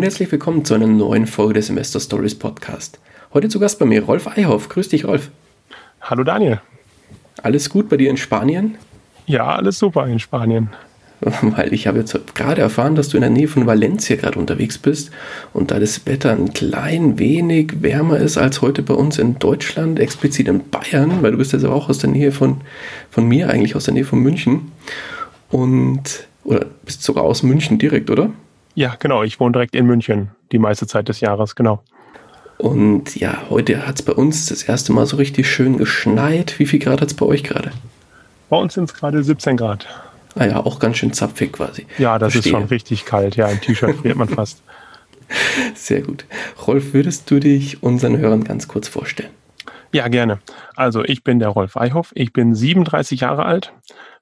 Und herzlich willkommen zu einer neuen Folge des Investor Stories Podcast. Heute zu Gast bei mir Rolf Eihoff. Grüß dich, Rolf. Hallo, Daniel. Alles gut bei dir in Spanien? Ja, alles super in Spanien. Weil ich habe jetzt gerade erfahren, dass du in der Nähe von Valencia gerade unterwegs bist und da das Wetter ein klein wenig wärmer ist als heute bei uns in Deutschland, explizit in Bayern, weil du bist ja auch aus der Nähe von, von mir, eigentlich aus der Nähe von München. Und, oder bist sogar aus München direkt, oder? Ja, genau. Ich wohne direkt in München die meiste Zeit des Jahres, genau. Und ja, heute hat es bei uns das erste Mal so richtig schön geschneit. Wie viel Grad hat es bei euch gerade? Bei uns sind es gerade 17 Grad. Ah ja, auch ganz schön zapfig quasi. Ja, das Verstehe. ist schon richtig kalt. Ja, im T-Shirt friert man fast. Sehr gut. Rolf, würdest du dich unseren Hörern ganz kurz vorstellen? Ja, gerne. Also ich bin der Rolf Eihoff. Ich bin 37 Jahre alt,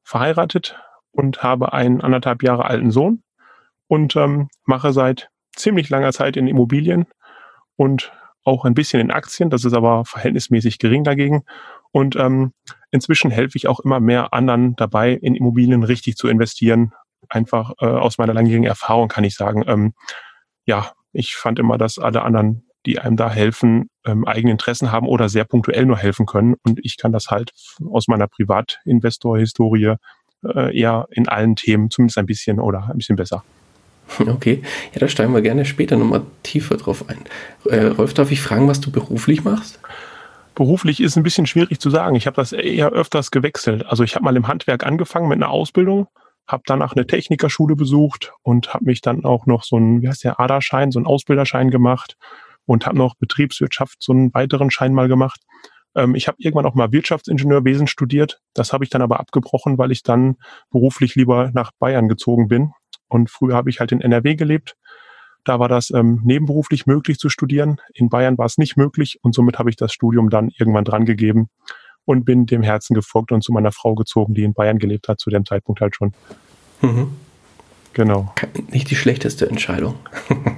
verheiratet und habe einen anderthalb Jahre alten Sohn und ähm, mache seit ziemlich langer Zeit in Immobilien und auch ein bisschen in Aktien. Das ist aber verhältnismäßig gering dagegen. Und ähm, inzwischen helfe ich auch immer mehr anderen dabei, in Immobilien richtig zu investieren. Einfach äh, aus meiner langjährigen Erfahrung kann ich sagen, ähm, ja, ich fand immer, dass alle anderen, die einem da helfen, ähm, eigene Interessen haben oder sehr punktuell nur helfen können. Und ich kann das halt aus meiner Privatinvestor-Historie äh, eher in allen Themen zumindest ein bisschen oder ein bisschen besser. Okay, ja, da steigen wir gerne später nochmal tiefer drauf ein. Äh, Rolf, darf ich fragen, was du beruflich machst? Beruflich ist ein bisschen schwierig zu sagen. Ich habe das eher öfters gewechselt. Also ich habe mal im Handwerk angefangen mit einer Ausbildung, habe danach eine Technikerschule besucht und habe mich dann auch noch so ein, wie heißt der, ADA-Schein, so einen Ausbilderschein gemacht und habe noch Betriebswirtschaft, so einen weiteren Schein mal gemacht. Ähm, ich habe irgendwann auch mal Wirtschaftsingenieurwesen studiert. Das habe ich dann aber abgebrochen, weil ich dann beruflich lieber nach Bayern gezogen bin und früher habe ich halt in NRW gelebt. Da war das ähm, nebenberuflich möglich zu studieren. In Bayern war es nicht möglich und somit habe ich das Studium dann irgendwann drangegeben und bin dem Herzen gefolgt und zu meiner Frau gezogen, die in Bayern gelebt hat, zu dem Zeitpunkt halt schon. Mhm. Genau. Nicht die schlechteste Entscheidung.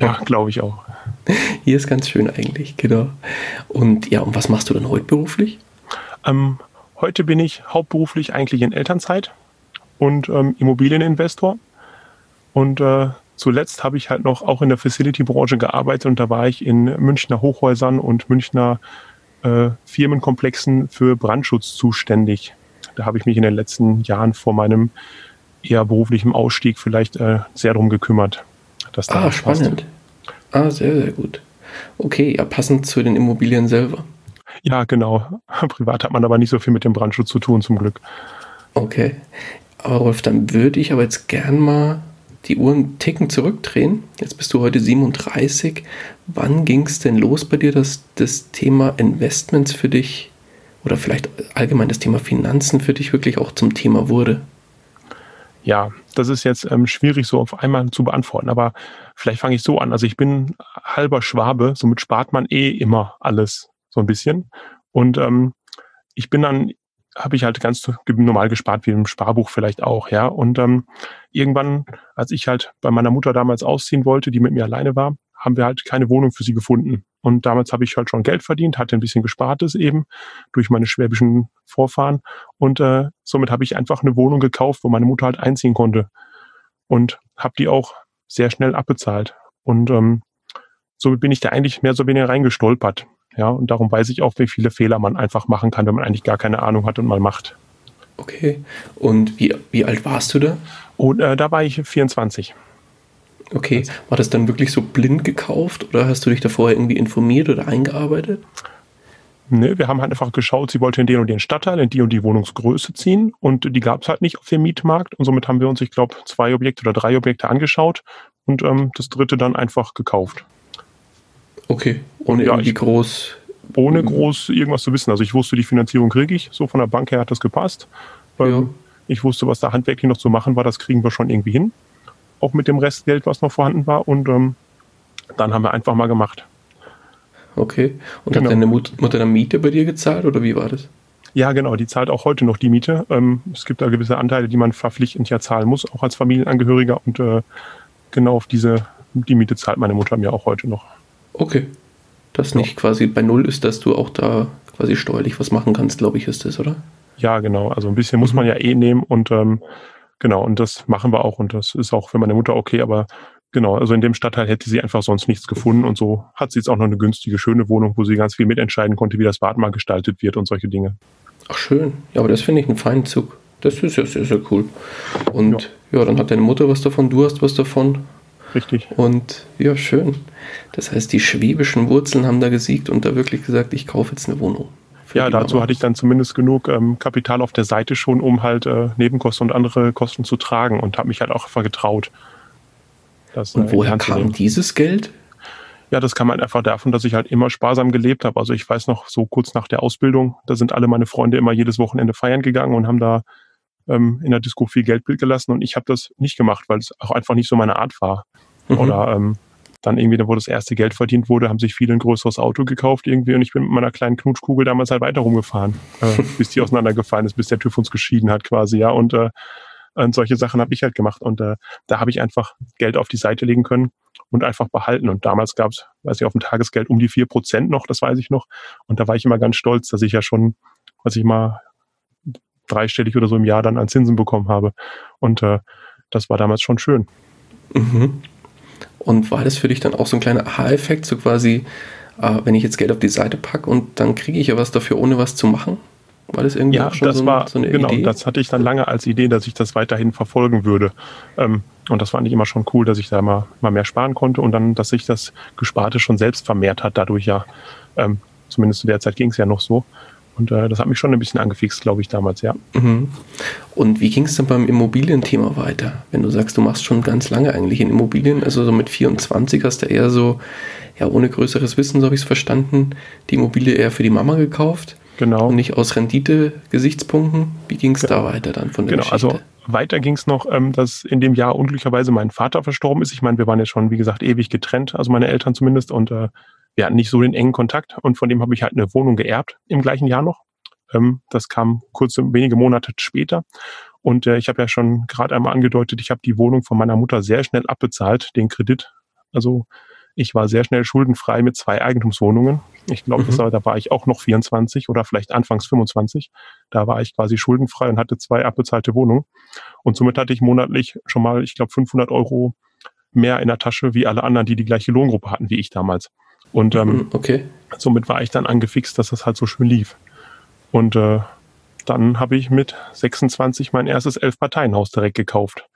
ja, glaube ich auch. Hier ist ganz schön eigentlich, genau. Und ja, und was machst du dann heute beruflich? Ähm, heute bin ich hauptberuflich eigentlich in Elternzeit und ähm, Immobilieninvestor. Und äh, zuletzt habe ich halt noch auch in der Facility-Branche gearbeitet und da war ich in Münchner Hochhäusern und Münchner äh, Firmenkomplexen für Brandschutz zuständig. Da habe ich mich in den letzten Jahren vor meinem eher beruflichen Ausstieg vielleicht äh, sehr drum gekümmert. Dass da ah, spannend. Ah, sehr, sehr gut. Okay, ja, passend zu den Immobilien selber. Ja, genau. Privat hat man aber nicht so viel mit dem Brandschutz zu tun, zum Glück. Okay. Aber Rolf, dann würde ich aber jetzt gern mal die Uhren Ticken zurückdrehen. Jetzt bist du heute 37. Wann ging es denn los bei dir, dass das Thema Investments für dich oder vielleicht allgemein das Thema Finanzen für dich wirklich auch zum Thema wurde? Ja, das ist jetzt ähm, schwierig so auf einmal zu beantworten, aber vielleicht fange ich so an. Also ich bin halber Schwabe, somit spart man eh immer alles so ein bisschen. Und ähm, ich bin dann habe ich halt ganz normal gespart, wie im Sparbuch vielleicht auch, ja. Und ähm, irgendwann, als ich halt bei meiner Mutter damals ausziehen wollte, die mit mir alleine war, haben wir halt keine Wohnung für sie gefunden. Und damals habe ich halt schon Geld verdient, hatte ein bisschen Gespartes eben durch meine schwäbischen Vorfahren. Und äh, somit habe ich einfach eine Wohnung gekauft, wo meine Mutter halt einziehen konnte. Und habe die auch sehr schnell abbezahlt. Und ähm, somit bin ich da eigentlich mehr oder weniger reingestolpert. Ja, und darum weiß ich auch, wie viele Fehler man einfach machen kann, wenn man eigentlich gar keine Ahnung hat und mal macht. Okay. Und wie, wie alt warst du da? Und äh, da war ich 24. Okay. War das dann wirklich so blind gekauft oder hast du dich da vorher irgendwie informiert oder eingearbeitet? Nee, wir haben halt einfach geschaut, sie wollte in den und den Stadtteil, in die und die Wohnungsgröße ziehen und die gab es halt nicht auf dem Mietmarkt und somit haben wir uns, ich glaube, zwei Objekte oder drei Objekte angeschaut und ähm, das dritte dann einfach gekauft. Okay, ohne ja, irgendwie groß. Ohne groß irgendwas zu wissen. Also ich wusste, die Finanzierung kriege ich. So von der Bank her hat das gepasst. Ja. Ich wusste, was da handwerklich noch zu machen war, das kriegen wir schon irgendwie hin. Auch mit dem Restgeld, was noch vorhanden war. Und ähm, dann haben wir einfach mal gemacht. Okay. Und genau. hat deine Mut Mutter dann Miete bei dir gezahlt oder wie war das? Ja, genau, die zahlt auch heute noch die Miete. Ähm, es gibt da gewisse Anteile, die man verpflichtend ja zahlen muss, auch als Familienangehöriger. Und äh, genau auf diese, die Miete zahlt meine Mutter mir auch heute noch. Okay. Das ja. nicht quasi bei Null ist, dass du auch da quasi steuerlich was machen kannst, glaube ich, ist das, oder? Ja, genau. Also ein bisschen muss man ja eh nehmen und ähm, genau, und das machen wir auch und das ist auch für meine Mutter okay, aber genau, also in dem Stadtteil hätte sie einfach sonst nichts gefunden und so hat sie jetzt auch noch eine günstige, schöne Wohnung, wo sie ganz viel mitentscheiden konnte, wie das Bad mal gestaltet wird und solche Dinge. Ach schön, ja, aber das finde ich einen feinen Zug. Das ist ja sehr, sehr cool. Und ja. ja, dann hat deine Mutter was davon, du hast was davon. Richtig. Und ja, schön. Das heißt, die schwäbischen Wurzeln haben da gesiegt und da wirklich gesagt, ich kaufe jetzt eine Wohnung. Ja, dazu Mama. hatte ich dann zumindest genug ähm, Kapital auf der Seite schon, um halt äh, Nebenkosten und andere Kosten zu tragen und habe mich halt auch einfach getraut. Das, und äh, woher kam dieses Geld? Ja, das kam halt einfach davon, dass ich halt immer sparsam gelebt habe. Also ich weiß noch, so kurz nach der Ausbildung, da sind alle meine Freunde immer jedes Wochenende feiern gegangen und haben da ähm, in der Disco viel Geld gelassen und ich habe das nicht gemacht, weil es auch einfach nicht so meine Art war. Mhm. Oder ähm, dann irgendwie, wo das erste Geld verdient wurde, haben sich viele ein größeres Auto gekauft irgendwie und ich bin mit meiner kleinen Knutschkugel damals halt weiter rumgefahren, äh, bis die auseinandergefallen ist, bis der TÜV uns geschieden hat quasi, ja. Und, äh, und solche Sachen habe ich halt gemacht und äh, da habe ich einfach Geld auf die Seite legen können und einfach behalten. Und damals gab es, weiß ich, auf dem Tagesgeld um die vier Prozent noch, das weiß ich noch. Und da war ich immer ganz stolz, dass ich ja schon, was ich mal dreistellig oder so im Jahr dann an Zinsen bekommen habe. Und äh, das war damals schon schön. Mhm. Und war das für dich dann auch so ein kleiner Aha-Effekt, so quasi, äh, wenn ich jetzt Geld auf die Seite packe und dann kriege ich ja was dafür, ohne was zu machen? War das irgendwie ja, auch schon das so, war, so eine genau, Idee? das hatte ich dann lange als Idee, dass ich das weiterhin verfolgen würde. Ähm, und das fand ich immer schon cool, dass ich da mal, mal mehr sparen konnte und dann, dass sich das Gesparte schon selbst vermehrt hat, dadurch ja. Ähm, zumindest zu der Zeit ging es ja noch so. Und äh, das hat mich schon ein bisschen angefixt, glaube ich, damals, ja. Mhm. Und wie ging es dann beim Immobilienthema weiter? Wenn du sagst, du machst schon ganz lange eigentlich in Immobilien, also so mit 24 hast du eher so, ja, ohne größeres Wissen, so habe ich es verstanden, die Immobilie eher für die Mama gekauft. Genau. Und nicht aus Rendite-Gesichtspunkten. Wie ging es da weiter dann von der genau, Geschichte? Also weiter ging es noch, ähm, dass in dem Jahr unglücklicherweise mein Vater verstorben ist. Ich meine, wir waren ja schon, wie gesagt, ewig getrennt, also meine Eltern zumindest. Und äh, wir hatten nicht so den engen Kontakt und von dem habe ich halt eine Wohnung geerbt im gleichen Jahr noch. Ähm, das kam kurze, wenige Monate später. Und äh, ich habe ja schon gerade einmal angedeutet, ich habe die Wohnung von meiner Mutter sehr schnell abbezahlt, den Kredit. Also ich war sehr schnell schuldenfrei mit zwei Eigentumswohnungen. Ich glaube, mhm. da war ich auch noch 24 oder vielleicht anfangs 25. Da war ich quasi schuldenfrei und hatte zwei abbezahlte Wohnungen. Und somit hatte ich monatlich schon mal, ich glaube, 500 Euro mehr in der Tasche wie alle anderen, die die gleiche Lohngruppe hatten wie ich damals. Und ähm, mhm, okay. somit war ich dann angefixt, dass das halt so schön lief. Und äh, dann habe ich mit 26 mein erstes Elf-Parteien-Haus direkt gekauft.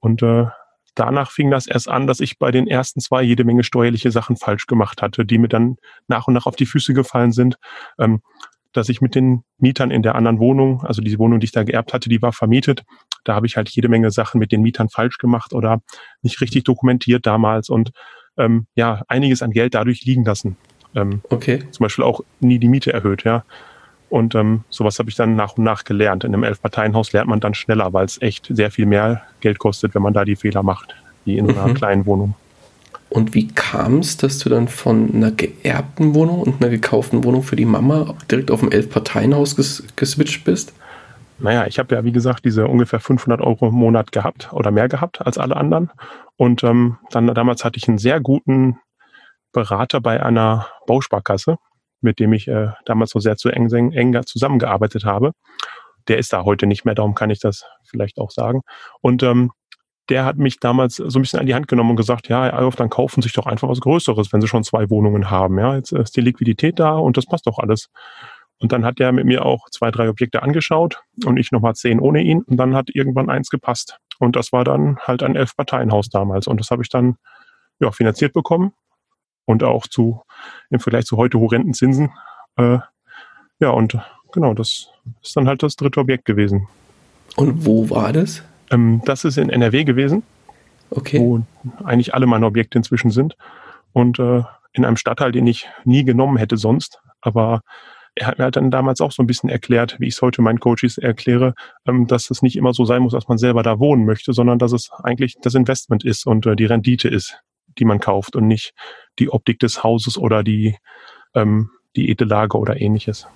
Und äh, danach fing das erst an, dass ich bei den ersten zwei jede Menge steuerliche Sachen falsch gemacht hatte, die mir dann nach und nach auf die Füße gefallen sind. Ähm, dass ich mit den Mietern in der anderen Wohnung, also die Wohnung, die ich da geerbt hatte, die war vermietet. Da habe ich halt jede Menge Sachen mit den Mietern falsch gemacht oder nicht richtig dokumentiert damals und ähm, ja, einiges an Geld dadurch liegen lassen. Ähm, okay. Zum Beispiel auch nie die Miete erhöht, ja. Und ähm, sowas habe ich dann nach und nach gelernt. In einem Elf-Parteien-Haus lernt man dann schneller, weil es echt sehr viel mehr Geld kostet, wenn man da die Fehler macht, wie in mhm. einer kleinen Wohnung. Und wie kam es, dass du dann von einer geerbten Wohnung und einer gekauften Wohnung für die Mama direkt auf ein Elf-Parteien-Haus ges geswitcht bist? Naja, ich habe ja, wie gesagt, diese ungefähr 500 Euro im Monat gehabt oder mehr gehabt als alle anderen. Und ähm, dann damals hatte ich einen sehr guten Berater bei einer Bausparkasse, mit dem ich äh, damals so sehr zu eng, eng zusammengearbeitet habe. Der ist da heute nicht mehr, darum kann ich das vielleicht auch sagen. Und ähm, der hat mich damals so ein bisschen an die Hand genommen und gesagt, ja, Alf, dann kaufen Sie sich doch einfach was Größeres, wenn Sie schon zwei Wohnungen haben. Ja, jetzt ist die Liquidität da und das passt doch alles. Und dann hat er mit mir auch zwei, drei Objekte angeschaut und ich nochmal zehn ohne ihn. Und dann hat irgendwann eins gepasst. Und das war dann halt ein Elf-Parteien-Haus damals. Und das habe ich dann ja, finanziert bekommen und auch zu im Vergleich zu heute horrenden Zinsen. Äh, ja, und genau, das ist dann halt das dritte Objekt gewesen. Und wo war das? Ähm, das ist in NRW gewesen. Okay. Wo eigentlich alle meine Objekte inzwischen sind. Und äh, in einem Stadtteil, den ich nie genommen hätte sonst. Aber er hat mir halt dann damals auch so ein bisschen erklärt, wie ich es heute meinen Coaches erkläre, ähm, dass es nicht immer so sein muss, dass man selber da wohnen möchte, sondern dass es eigentlich das Investment ist und äh, die Rendite ist, die man kauft und nicht die Optik des Hauses oder die, ähm, die Edellage oder ähnliches.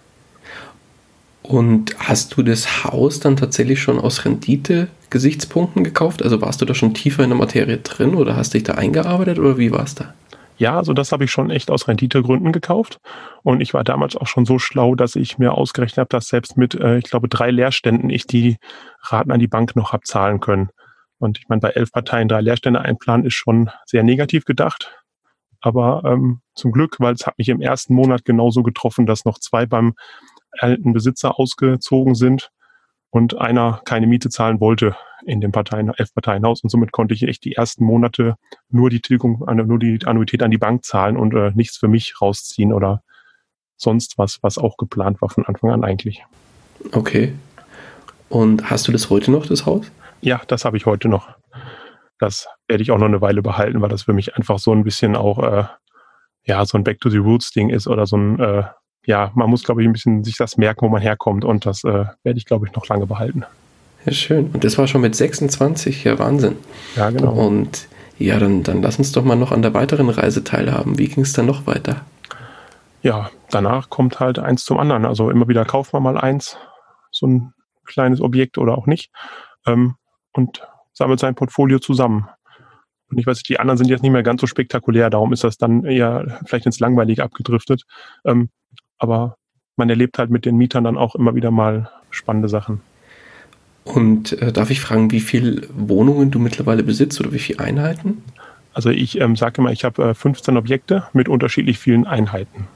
Und hast du das Haus dann tatsächlich schon aus Rendite-Gesichtspunkten gekauft? Also warst du da schon tiefer in der Materie drin oder hast dich da eingearbeitet oder wie war es da? Ja, also das habe ich schon echt aus Renditegründen gekauft. Und ich war damals auch schon so schlau, dass ich mir ausgerechnet habe, dass selbst mit, äh, ich glaube, drei Leerständen ich die Raten an die Bank noch habe zahlen können. Und ich meine, bei elf Parteien drei Leerstände einplanen ist schon sehr negativ gedacht. Aber ähm, zum Glück, weil es hat mich im ersten Monat genauso getroffen, dass noch zwei beim alten Besitzer ausgezogen sind und einer keine Miete zahlen wollte in dem Parteien, Elf-Parteienhaus. Und somit konnte ich echt die ersten Monate nur die Tilgung, nur die Annuität an die Bank zahlen und äh, nichts für mich rausziehen oder sonst was, was auch geplant war von Anfang an eigentlich. Okay. Und hast du das heute noch, das Haus? Ja, das habe ich heute noch. Das werde ich auch noch eine Weile behalten, weil das für mich einfach so ein bisschen auch äh, ja so ein Back to the Roots Ding ist oder so ein äh, ja, man muss glaube ich ein bisschen sich das merken, wo man herkommt und das äh, werde ich glaube ich noch lange behalten. Ja, schön. Und das war schon mit 26, ja Wahnsinn. Ja, genau. Und ja, dann, dann lass uns doch mal noch an der weiteren Reise teilhaben. Wie ging es dann noch weiter? Ja, danach kommt halt eins zum anderen. Also immer wieder kauft man mal eins, so ein kleines Objekt oder auch nicht. Ähm, und sammelt sein Portfolio zusammen. Und ich weiß nicht, die anderen sind jetzt nicht mehr ganz so spektakulär, darum ist das dann eher vielleicht ins Langweilige abgedriftet. Ähm, aber man erlebt halt mit den Mietern dann auch immer wieder mal spannende Sachen. Und äh, darf ich fragen, wie viele Wohnungen du mittlerweile besitzt oder wie viele Einheiten? Also ich ähm, sage immer, ich habe äh, 15 Objekte mit unterschiedlich vielen Einheiten.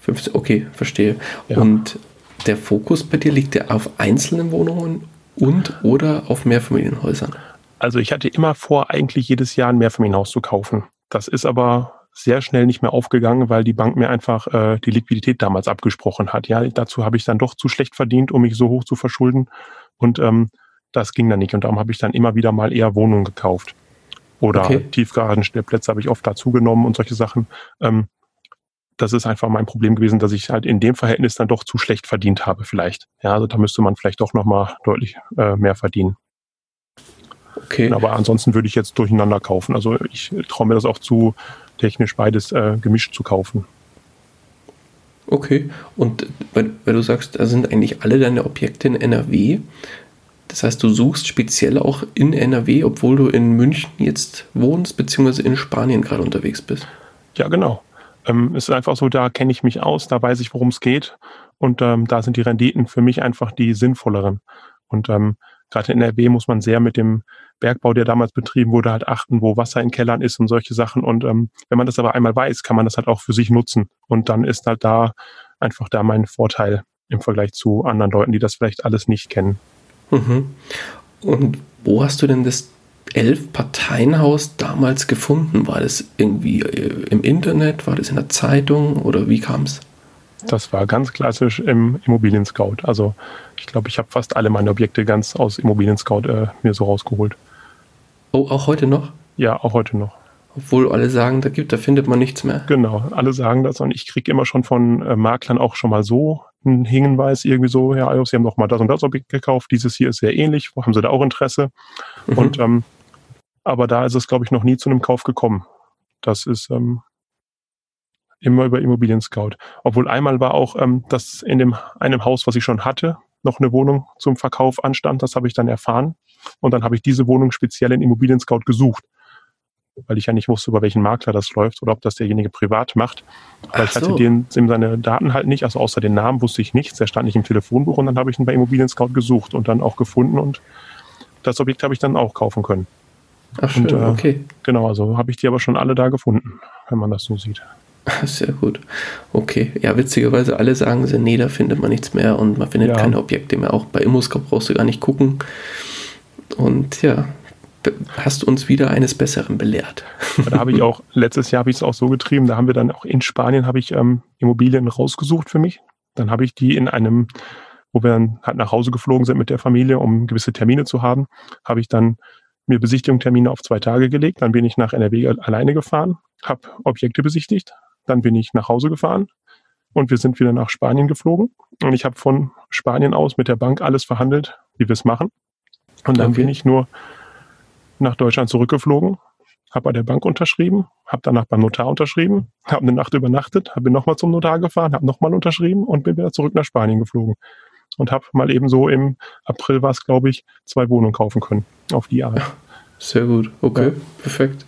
15, okay, verstehe. Ja. Und der Fokus bei dir liegt ja auf einzelnen Wohnungen und oder auf Mehrfamilienhäusern? Also ich hatte immer vor, eigentlich jedes Jahr ein Mehrfamilienhaus zu kaufen. Das ist aber sehr schnell nicht mehr aufgegangen, weil die Bank mir einfach äh, die Liquidität damals abgesprochen hat. Ja, dazu habe ich dann doch zu schlecht verdient, um mich so hoch zu verschulden. Und ähm, das ging dann nicht. Und darum habe ich dann immer wieder mal eher Wohnungen gekauft. Oder okay. Tiefgaragenstellplätze habe ich oft dazu genommen und solche Sachen. Ähm, das ist einfach mein Problem gewesen, dass ich halt in dem Verhältnis dann doch zu schlecht verdient habe vielleicht. Ja, also da müsste man vielleicht doch nochmal deutlich äh, mehr verdienen. Okay. Aber ansonsten würde ich jetzt durcheinander kaufen. Also ich traue mir das auch zu, technisch beides äh, gemischt zu kaufen. Okay. Und weil, weil du sagst, da sind eigentlich alle deine Objekte in NRW. Das heißt, du suchst speziell auch in NRW, obwohl du in München jetzt wohnst, beziehungsweise in Spanien gerade unterwegs bist. Ja, genau. Ähm, es ist einfach so, da kenne ich mich aus, da weiß ich, worum es geht. Und ähm, da sind die Renditen für mich einfach die sinnvolleren. Und ähm, gerade in NRW muss man sehr mit dem Bergbau, der damals betrieben wurde, halt achten, wo Wasser in Kellern ist und solche Sachen. Und ähm, wenn man das aber einmal weiß, kann man das halt auch für sich nutzen. Und dann ist halt da einfach da mein Vorteil im Vergleich zu anderen Leuten, die das vielleicht alles nicht kennen. Mhm. Und wo hast du denn das Elf-Parteienhaus damals gefunden? War das irgendwie äh, im Internet? War das in der Zeitung oder wie kam es? Das war ganz klassisch im Immobilien Scout. Also ich glaube, ich habe fast alle meine Objekte ganz aus Immobilien Scout äh, mir so rausgeholt. Oh, auch heute noch? Ja, auch heute noch. Obwohl alle sagen, da gibt, da findet man nichts mehr. Genau, alle sagen das und ich kriege immer schon von äh, Maklern auch schon mal so einen Hinweis irgendwie so, ja, Sie haben doch mal das und das Objekt gekauft, dieses hier ist sehr ähnlich, haben Sie da auch Interesse? Mhm. Und ähm, aber da ist es, glaube ich, noch nie zu einem Kauf gekommen. Das ist ähm, immer über Immobilien Scout. Obwohl einmal war auch, ähm, dass in dem einem Haus, was ich schon hatte, noch eine Wohnung zum Verkauf anstand. Das habe ich dann erfahren. Und dann habe ich diese Wohnung speziell in Immobilien Scout gesucht. Weil ich ja nicht wusste, über welchen Makler das läuft oder ob das derjenige privat macht. Aber ich hatte den, seine Daten halt nicht, also außer den Namen wusste ich nichts. Der stand nicht im Telefonbuch und dann habe ich ihn bei Immobilien Scout gesucht und dann auch gefunden und das Objekt habe ich dann auch kaufen können. Ach schön, und, äh, okay. Genau, also habe ich die aber schon alle da gefunden, wenn man das so sieht. Sehr gut. Okay. Ja, witzigerweise alle sagen sie, nee, da findet man nichts mehr und man findet ja. keine Objekte mehr. Auch bei Immoscope brauchst du gar nicht gucken. Und ja, hast uns wieder eines Besseren belehrt. Da habe ich auch, letztes Jahr habe ich es auch so getrieben, da haben wir dann auch in Spanien habe ich ähm, Immobilien rausgesucht für mich. Dann habe ich die in einem, wo wir dann halt nach Hause geflogen sind mit der Familie, um gewisse Termine zu haben, habe ich dann mir Besichtigungstermine auf zwei Tage gelegt. Dann bin ich nach NRW alleine gefahren, habe Objekte besichtigt, dann bin ich nach Hause gefahren und wir sind wieder nach Spanien geflogen. Und ich habe von Spanien aus mit der Bank alles verhandelt, wie wir es machen. Und dann okay. bin ich nur nach Deutschland zurückgeflogen, habe bei der Bank unterschrieben, habe danach beim Notar unterschrieben, habe eine Nacht übernachtet, habe nochmal zum Notar gefahren, habe nochmal unterschrieben und bin wieder zurück nach Spanien geflogen. Und habe mal eben so im April war es, glaube ich, zwei Wohnungen kaufen können. Auf die Art. Sehr gut. Okay, ja. perfekt.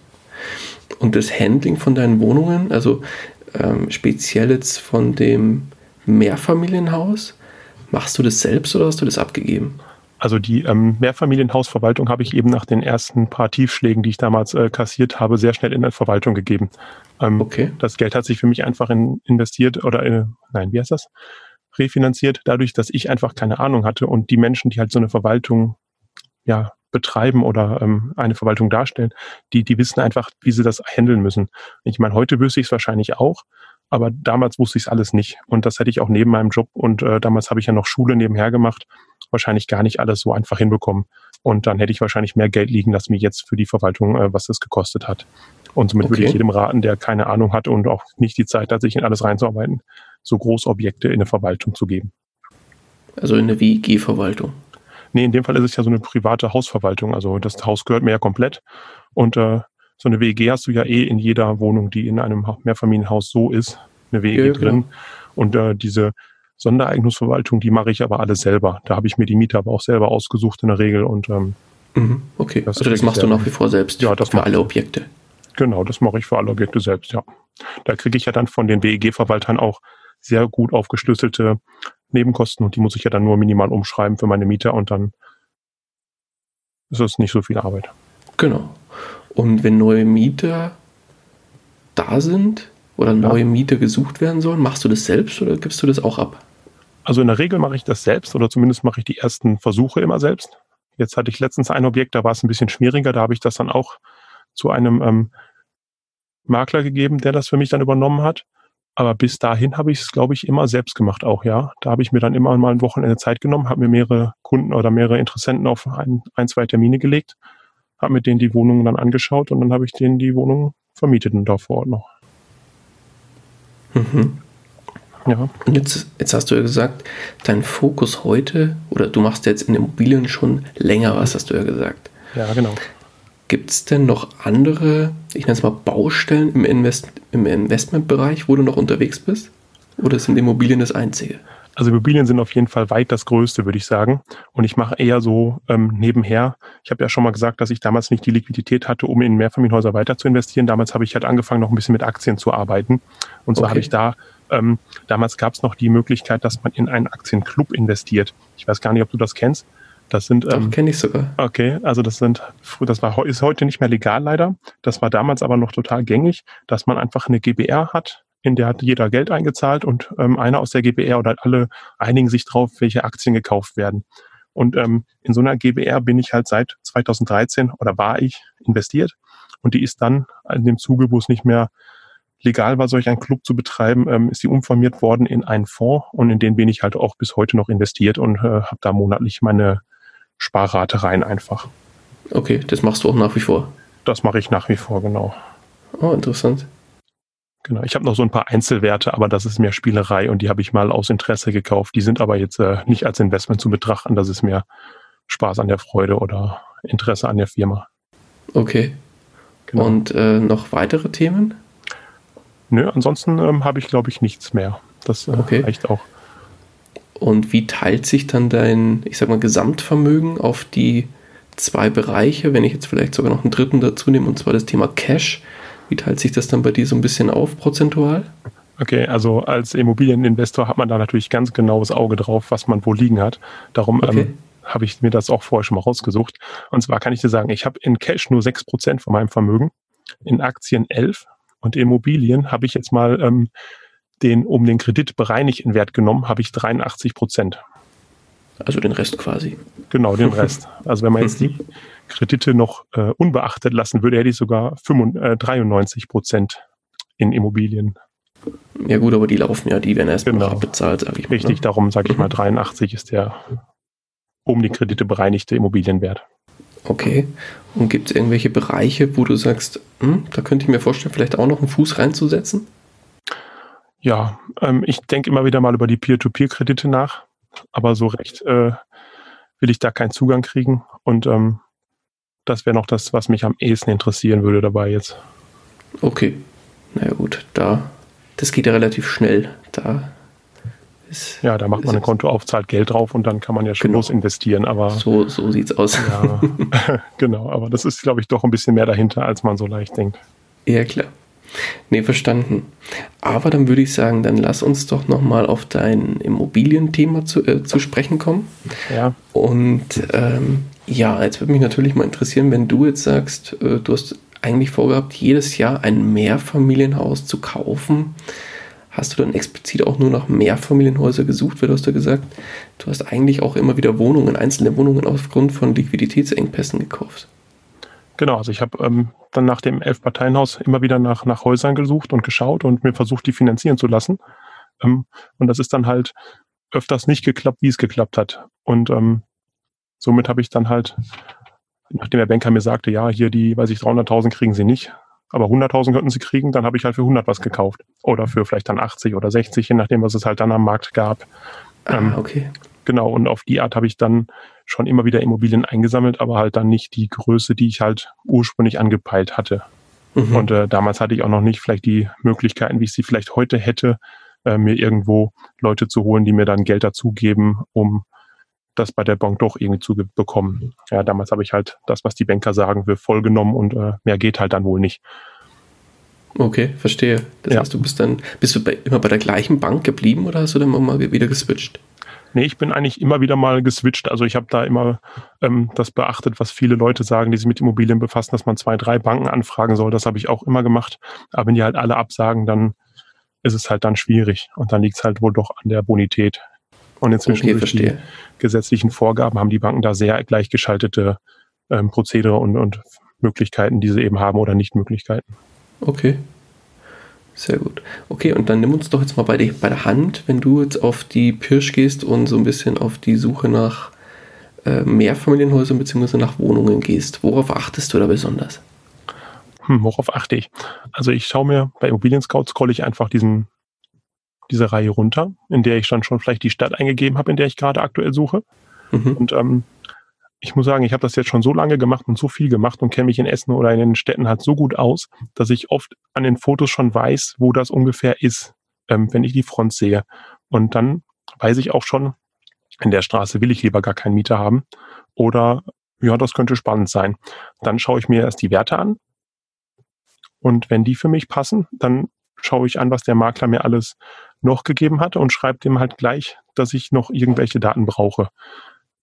Und das Handling von deinen Wohnungen, also ähm, speziell jetzt von dem Mehrfamilienhaus, machst du das selbst oder hast du das abgegeben? Also die ähm, Mehrfamilienhausverwaltung habe ich eben nach den ersten paar Tiefschlägen, die ich damals äh, kassiert habe, sehr schnell in der Verwaltung gegeben. Ähm, okay. Das Geld hat sich für mich einfach in, investiert oder in, äh, nein, wie heißt das? Refinanziert, dadurch, dass ich einfach keine Ahnung hatte und die Menschen, die halt so eine Verwaltung ja betreiben oder ähm, eine Verwaltung darstellen, die, die wissen einfach, wie sie das handeln müssen. Ich meine, heute wüsste ich es wahrscheinlich auch, aber damals wusste ich es alles nicht. Und das hätte ich auch neben meinem Job und äh, damals habe ich ja noch Schule nebenher gemacht, wahrscheinlich gar nicht alles so einfach hinbekommen. Und dann hätte ich wahrscheinlich mehr Geld liegen lassen, wie jetzt für die Verwaltung, äh, was das gekostet hat. Und somit okay. würde ich jedem raten, der keine Ahnung hat und auch nicht die Zeit hat, sich in alles reinzuarbeiten, so Großobjekte in eine Verwaltung zu geben. Also in eine WG-Verwaltung. Nee, in dem Fall ist es ja so eine private Hausverwaltung. Also das Haus gehört mir ja komplett. Und äh, so eine WEG hast du ja eh in jeder Wohnung, die in einem Mehrfamilienhaus so ist, eine WEG ja, drin. Und äh, diese Sondereignungsverwaltung, die mache ich aber alle selber. Da habe ich mir die Miete aber auch selber ausgesucht in der Regel. Und ähm, mhm, okay, das also das machst selber. du nach wie vor selbst ja, das für alle Objekte. Genau, das mache ich für alle Objekte selbst, ja. Da kriege ich ja dann von den WEG-Verwaltern auch sehr gut aufgeschlüsselte Nebenkosten und die muss ich ja dann nur minimal umschreiben für meine Mieter und dann ist es nicht so viel Arbeit. Genau. Und wenn neue Mieter da sind oder neue ja. Mieter gesucht werden sollen, machst du das selbst oder gibst du das auch ab? Also in der Regel mache ich das selbst oder zumindest mache ich die ersten Versuche immer selbst. Jetzt hatte ich letztens ein Objekt, da war es ein bisschen schwieriger, da habe ich das dann auch zu einem ähm, Makler gegeben, der das für mich dann übernommen hat. Aber bis dahin habe ich es, glaube ich, immer selbst gemacht auch, ja. Da habe ich mir dann immer mal ein Wochenende Zeit genommen, habe mir mehrere Kunden oder mehrere Interessenten auf ein, ein zwei Termine gelegt habe mir denen die Wohnungen dann angeschaut und dann habe ich denen die Wohnung vermietet und da vor Ort noch. Mhm. Ja. Und jetzt, jetzt hast du ja gesagt, dein Fokus heute, oder du machst jetzt in Immobilien schon länger was, hast du ja gesagt. Ja, genau. Gibt es denn noch andere, ich nenne es mal Baustellen im, Invest im Investmentbereich, wo du noch unterwegs bist? Oder sind Immobilien das Einzige? Also Immobilien sind auf jeden Fall weit das Größte, würde ich sagen. Und ich mache eher so ähm, nebenher. Ich habe ja schon mal gesagt, dass ich damals nicht die Liquidität hatte, um in Mehrfamilienhäuser weiter zu investieren. Damals habe ich halt angefangen, noch ein bisschen mit Aktien zu arbeiten. Und zwar okay. habe ich da, ähm, damals gab es noch die Möglichkeit, dass man in einen Aktienclub investiert. Ich weiß gar nicht, ob du das kennst. Das sind Doch, ähm, kenne ich sogar. Okay, also das sind das war ist heute nicht mehr legal leider. Das war damals aber noch total gängig, dass man einfach eine GBR hat in der hat jeder Geld eingezahlt und ähm, einer aus der GBR oder alle einigen sich drauf, welche Aktien gekauft werden. Und ähm, in so einer GBR bin ich halt seit 2013 oder war ich investiert und die ist dann in dem Zuge, wo es nicht mehr legal war, solch einen Club zu betreiben, ähm, ist die umformiert worden in einen Fonds und in den bin ich halt auch bis heute noch investiert und äh, habe da monatlich meine Sparrate rein einfach. Okay, das machst du auch nach wie vor? Das mache ich nach wie vor, genau. Oh, interessant. Genau, ich habe noch so ein paar Einzelwerte, aber das ist mehr Spielerei und die habe ich mal aus Interesse gekauft. Die sind aber jetzt äh, nicht als Investment zu betrachten. Das ist mehr Spaß an der Freude oder Interesse an der Firma. Okay. Genau. Und äh, noch weitere Themen? Nö, ansonsten ähm, habe ich, glaube ich, nichts mehr. Das äh, okay. reicht auch. Und wie teilt sich dann dein, ich sag mal, Gesamtvermögen auf die zwei Bereiche, wenn ich jetzt vielleicht sogar noch einen dritten dazu nehme, und zwar das Thema Cash wie teilt sich das dann bei dir so ein bisschen auf, prozentual? Okay, also als Immobilieninvestor hat man da natürlich ganz genaues Auge drauf, was man wo liegen hat. Darum okay. ähm, habe ich mir das auch vorher schon mal rausgesucht. Und zwar kann ich dir sagen, ich habe in Cash nur 6% von meinem Vermögen, in Aktien 11 und Immobilien habe ich jetzt mal ähm, den um den Kredit bereinigten Wert genommen, habe ich 83 Prozent. Also den Rest quasi. Genau, den Rest. Also wenn man jetzt die Kredite noch äh, unbeachtet lassen würde, hätte ich sogar 95, äh, 93 Prozent in Immobilien. Ja gut, aber die laufen ja, die werden erst genau. bezahlt, sage ich mal. Richtig, ne? darum sage ich mal, 83 ist der um die Kredite bereinigte Immobilienwert. Okay. Und gibt es irgendwelche Bereiche, wo du sagst, hm, da könnte ich mir vorstellen, vielleicht auch noch einen Fuß reinzusetzen? Ja, ähm, ich denke immer wieder mal über die Peer-to-Peer-Kredite nach, aber so recht äh, will ich da keinen Zugang kriegen. Und ähm, das wäre noch das, was mich am ehesten interessieren würde dabei jetzt. Okay. Naja gut, da, das geht ja relativ schnell. Da ist, ja, da macht man ein Konto auf, zahlt Geld drauf und dann kann man ja schon genau. los investieren. Aber so, so sieht's aus. Ja, genau, aber das ist, glaube ich, doch ein bisschen mehr dahinter, als man so leicht denkt. Ja, klar. Nee, verstanden. Aber dann würde ich sagen, dann lass uns doch nochmal auf dein Immobilienthema zu, äh, zu sprechen kommen. Ja. Und ähm, ja, jetzt würde mich natürlich mal interessieren, wenn du jetzt sagst, äh, du hast eigentlich vorgehabt, jedes Jahr ein Mehrfamilienhaus zu kaufen. Hast du dann explizit auch nur nach Mehrfamilienhäuser gesucht? Weil du hast ja gesagt, du hast eigentlich auch immer wieder Wohnungen, einzelne Wohnungen aufgrund von Liquiditätsengpässen gekauft. Genau, also ich habe ähm, dann nach dem Elf-Parteien-Haus immer wieder nach, nach Häusern gesucht und geschaut und mir versucht, die finanzieren zu lassen. Ähm, und das ist dann halt öfters nicht geklappt, wie es geklappt hat. Und ähm, somit habe ich dann halt, nachdem der Banker mir sagte, ja, hier die, weiß ich, 300.000 kriegen sie nicht, aber 100.000 könnten sie kriegen, dann habe ich halt für 100 was gekauft. Oder für vielleicht dann 80 oder 60, je nachdem, was es halt dann am Markt gab. Ah, ähm, okay. Genau, und auf die Art habe ich dann schon immer wieder Immobilien eingesammelt, aber halt dann nicht die Größe, die ich halt ursprünglich angepeilt hatte. Mhm. Und äh, damals hatte ich auch noch nicht vielleicht die Möglichkeiten, wie ich sie vielleicht heute hätte, äh, mir irgendwo Leute zu holen, die mir dann Geld dazugeben, um das bei der Bank doch irgendwie zu bekommen. Ja, damals habe ich halt das, was die Banker sagen, wir vollgenommen und äh, mehr geht halt dann wohl nicht. Okay, verstehe. Das ja. heißt, du bist dann, bist du bei, immer bei der gleichen Bank geblieben oder hast du dann mal wieder geswitcht? Nee, ich bin eigentlich immer wieder mal geswitcht. Also ich habe da immer ähm, das beachtet, was viele Leute sagen, die sich mit Immobilien befassen, dass man zwei, drei Banken anfragen soll. Das habe ich auch immer gemacht. Aber wenn die halt alle absagen, dann ist es halt dann schwierig. Und dann liegt es halt wohl doch an der Bonität. Und inzwischen okay, durch die gesetzlichen Vorgaben haben die Banken da sehr gleichgeschaltete ähm, Prozedere und, und Möglichkeiten, die sie eben haben oder Nicht-Möglichkeiten. Okay. Sehr gut. Okay, und dann nimm uns doch jetzt mal bei, die, bei der Hand, wenn du jetzt auf die Pirsch gehst und so ein bisschen auf die Suche nach äh, Mehrfamilienhäusern bzw. nach Wohnungen gehst. Worauf achtest du da besonders? Hm, worauf achte ich? Also ich schaue mir bei Immobilien Scout scrolle ich einfach diesen diese Reihe runter, in der ich dann schon vielleicht die Stadt eingegeben habe, in der ich gerade aktuell suche. Mhm. Und ähm, ich muss sagen, ich habe das jetzt schon so lange gemacht und so viel gemacht und kenne mich in Essen oder in den Städten halt so gut aus, dass ich oft an den Fotos schon weiß, wo das ungefähr ist, ähm, wenn ich die Front sehe. Und dann weiß ich auch schon, in der Straße will ich lieber gar keinen Mieter haben. Oder ja, das könnte spannend sein. Dann schaue ich mir erst die Werte an. Und wenn die für mich passen, dann schaue ich an, was der Makler mir alles noch gegeben hat und schreibe dem halt gleich, dass ich noch irgendwelche Daten brauche.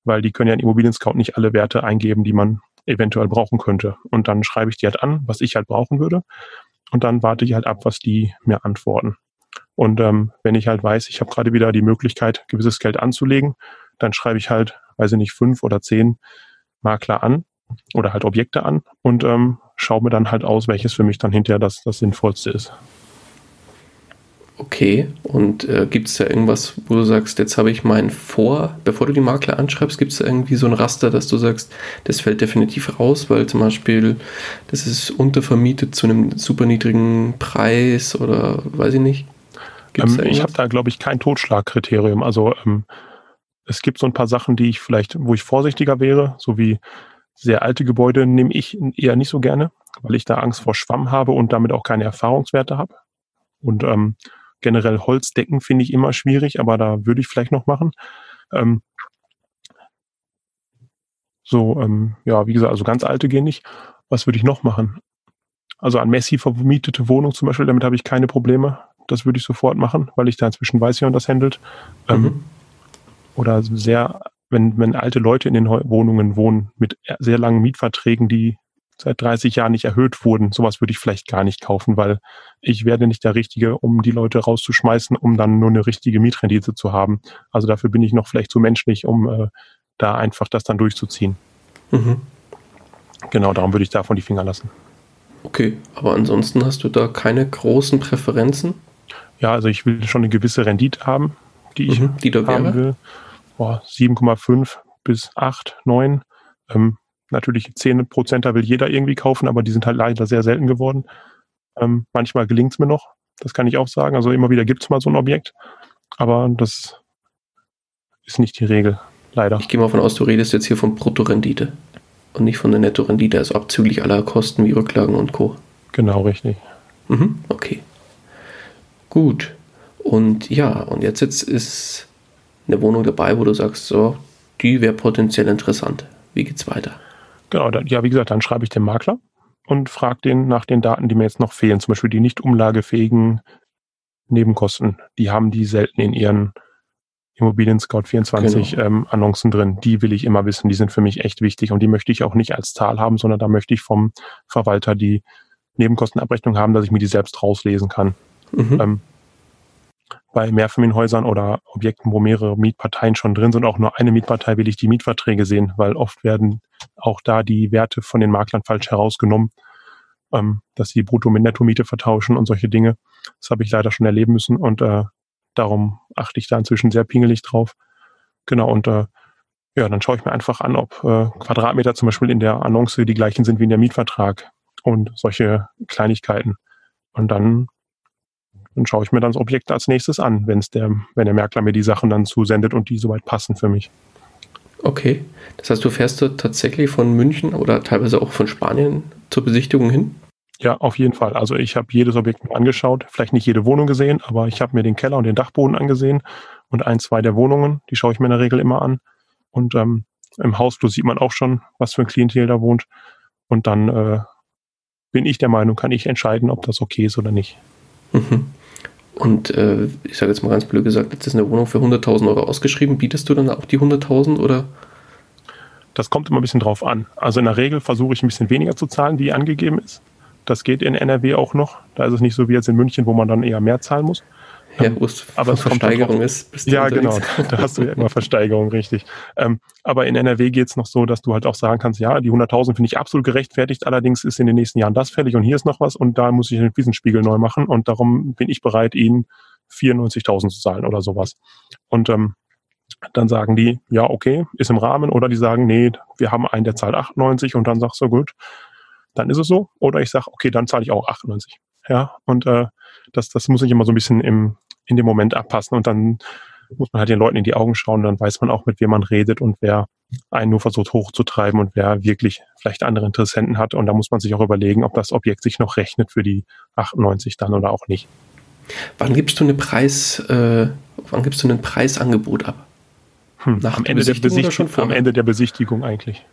Weil die können ja in Immobilien Scout nicht alle Werte eingeben, die man eventuell brauchen könnte. Und dann schreibe ich die halt an, was ich halt brauchen würde. Und dann warte ich halt ab, was die mir antworten. Und ähm, wenn ich halt weiß, ich habe gerade wieder die Möglichkeit, gewisses Geld anzulegen, dann schreibe ich halt, weiß ich nicht, fünf oder zehn Makler an oder halt Objekte an und ähm, schaue mir dann halt aus, welches für mich dann hinterher das, das Sinnvollste ist. Okay, und äh, gibt es da irgendwas, wo du sagst, jetzt habe ich meinen Vor, bevor du die Makler anschreibst, gibt es da irgendwie so ein Raster, dass du sagst, das fällt definitiv raus, weil zum Beispiel das ist untervermietet zu einem super niedrigen Preis oder weiß ich nicht? Ähm, ich habe da, glaube ich, kein Totschlagkriterium. Also ähm, es gibt so ein paar Sachen, die ich vielleicht, wo ich vorsichtiger wäre, so wie sehr alte Gebäude nehme ich eher nicht so gerne, weil ich da Angst vor Schwamm habe und damit auch keine Erfahrungswerte habe. Und ähm, Generell Holzdecken finde ich immer schwierig, aber da würde ich vielleicht noch machen. Ähm, so, ähm, ja, wie gesagt, also ganz alte gehen nicht. Was würde ich noch machen? Also an Messi vermietete Wohnung zum Beispiel, damit habe ich keine Probleme. Das würde ich sofort machen, weil ich da inzwischen weiß, wie man das handelt. Ähm, mhm. Oder sehr, wenn, wenn alte Leute in den Wohnungen wohnen mit sehr langen Mietverträgen, die seit 30 Jahren nicht erhöht wurden. Sowas würde ich vielleicht gar nicht kaufen, weil ich werde nicht der Richtige, um die Leute rauszuschmeißen, um dann nur eine richtige Mietrendite zu haben. Also dafür bin ich noch vielleicht zu menschlich, um äh, da einfach das dann durchzuziehen. Mhm. Genau, darum würde ich davon die Finger lassen. Okay, aber ansonsten hast du da keine großen Präferenzen? Ja, also ich will schon eine gewisse Rendite haben, die ich mhm, die da haben wäre? will. 7,5 bis 8, 9. Ähm, Natürlich 10 Prozent, da will jeder irgendwie kaufen, aber die sind halt leider sehr selten geworden. Ähm, manchmal gelingt es mir noch, das kann ich auch sagen. Also immer wieder gibt es mal so ein Objekt, aber das ist nicht die Regel, leider. Ich gehe mal davon aus, du redest jetzt hier von Bruttorendite. Und nicht von der Netto-Rendite, also abzüglich aller Kosten wie Rücklagen und Co. Genau, richtig. Mhm, okay. Gut. Und ja, und jetzt, jetzt ist eine Wohnung dabei, wo du sagst, so, die wäre potenziell interessant. Wie geht's weiter? Genau, dann, ja, wie gesagt, dann schreibe ich den Makler und frage den nach den Daten, die mir jetzt noch fehlen. Zum Beispiel die nicht umlagefähigen Nebenkosten. Die haben die selten in ihren Immobilien Scout 24 genau. ähm, Annoncen drin. Die will ich immer wissen. Die sind für mich echt wichtig und die möchte ich auch nicht als Zahl haben, sondern da möchte ich vom Verwalter die Nebenkostenabrechnung haben, dass ich mir die selbst rauslesen kann. Mhm. Ähm, bei Mehrfamilienhäusern oder Objekten, wo mehrere Mietparteien schon drin sind, auch nur eine Mietpartei, will ich die Mietverträge sehen, weil oft werden auch da die Werte von den Maklern falsch herausgenommen, ähm, dass sie Brutto mit Netto-Miete vertauschen und solche Dinge. Das habe ich leider schon erleben müssen und äh, darum achte ich da inzwischen sehr pingelig drauf. Genau, und äh, ja, dann schaue ich mir einfach an, ob äh, Quadratmeter zum Beispiel in der Annonce die gleichen sind wie in der Mietvertrag und solche Kleinigkeiten. Und dann, dann schaue ich mir dann das Objekt als nächstes an, wenn es der, wenn der Merkler mir die Sachen dann zusendet und die soweit passen für mich. Okay. Das heißt, du fährst du tatsächlich von München oder teilweise auch von Spanien zur Besichtigung hin? Ja, auf jeden Fall. Also ich habe jedes Objekt angeschaut, vielleicht nicht jede Wohnung gesehen, aber ich habe mir den Keller und den Dachboden angesehen und ein, zwei der Wohnungen, die schaue ich mir in der Regel immer an. Und ähm, im Hausflur sieht man auch schon, was für ein Klientel da wohnt. Und dann äh, bin ich der Meinung, kann ich entscheiden, ob das okay ist oder nicht. Mhm. Und äh, ich sage jetzt mal ganz blöd gesagt, jetzt ist eine Wohnung für 100.000 Euro ausgeschrieben. Bietest du dann auch die 100.000 oder? Das kommt immer ein bisschen drauf an. Also in der Regel versuche ich ein bisschen weniger zu zahlen, die angegeben ist. Das geht in NRW auch noch. Da ist es nicht so wie jetzt in München, wo man dann eher mehr zahlen muss. Ja, wo es aber Versteigerung ist. ja, genau. Da hast du ja immer Versteigerung, richtig. Ähm, aber in NRW geht es noch so, dass du halt auch sagen kannst, ja, die 100.000 finde ich absolut gerechtfertigt. Allerdings ist in den nächsten Jahren das fällig und hier ist noch was und da muss ich den Wiesenspiegel neu machen und darum bin ich bereit, ihnen 94.000 zu zahlen oder sowas. Und ähm, dann sagen die, ja, okay, ist im Rahmen. Oder die sagen, nee, wir haben einen, der zahlt 98 und dann sagst du, gut, dann ist es so. Oder ich sage, okay, dann zahle ich auch 98. Ja, und äh, das, das muss ich immer so ein bisschen im, in dem Moment abpassen und dann muss man halt den Leuten in die Augen schauen, dann weiß man auch, mit wem man redet und wer einen nur versucht hochzutreiben und wer wirklich vielleicht andere Interessenten hat. Und da muss man sich auch überlegen, ob das Objekt sich noch rechnet für die 98 dann oder auch nicht. Wann gibst du eine Preis, äh, wann gibst du ein Preisangebot ab? Hm, am, Ende der Besichtigung, am Ende der Besichtigung eigentlich.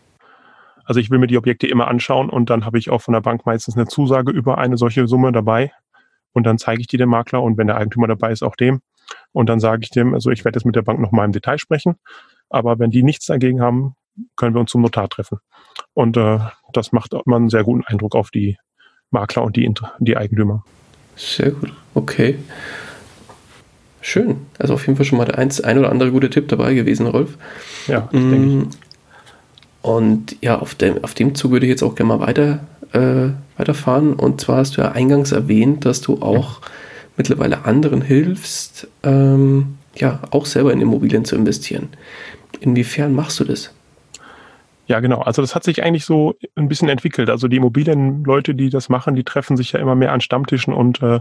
Also ich will mir die Objekte immer anschauen und dann habe ich auch von der Bank meistens eine Zusage über eine solche Summe dabei. Und dann zeige ich die dem Makler und wenn der Eigentümer dabei ist, auch dem. Und dann sage ich dem, also ich werde jetzt mit der Bank noch mal im Detail sprechen. Aber wenn die nichts dagegen haben, können wir uns zum Notar treffen. Und äh, das macht immer einen sehr guten Eindruck auf die Makler und die, die Eigentümer. Sehr gut, okay. Schön. Also auf jeden Fall schon mal der ein, ein oder andere gute Tipp dabei gewesen, Rolf. Ja, mm, denke ich. Und ja, auf dem, auf dem Zug würde ich jetzt auch gerne mal weiter, äh, weiterfahren. Und zwar hast du ja eingangs erwähnt, dass du auch mittlerweile anderen hilfst, ähm, ja, auch selber in Immobilien zu investieren. Inwiefern machst du das? Ja, genau. Also das hat sich eigentlich so ein bisschen entwickelt. Also die Immobilienleute, die das machen, die treffen sich ja immer mehr an Stammtischen und äh,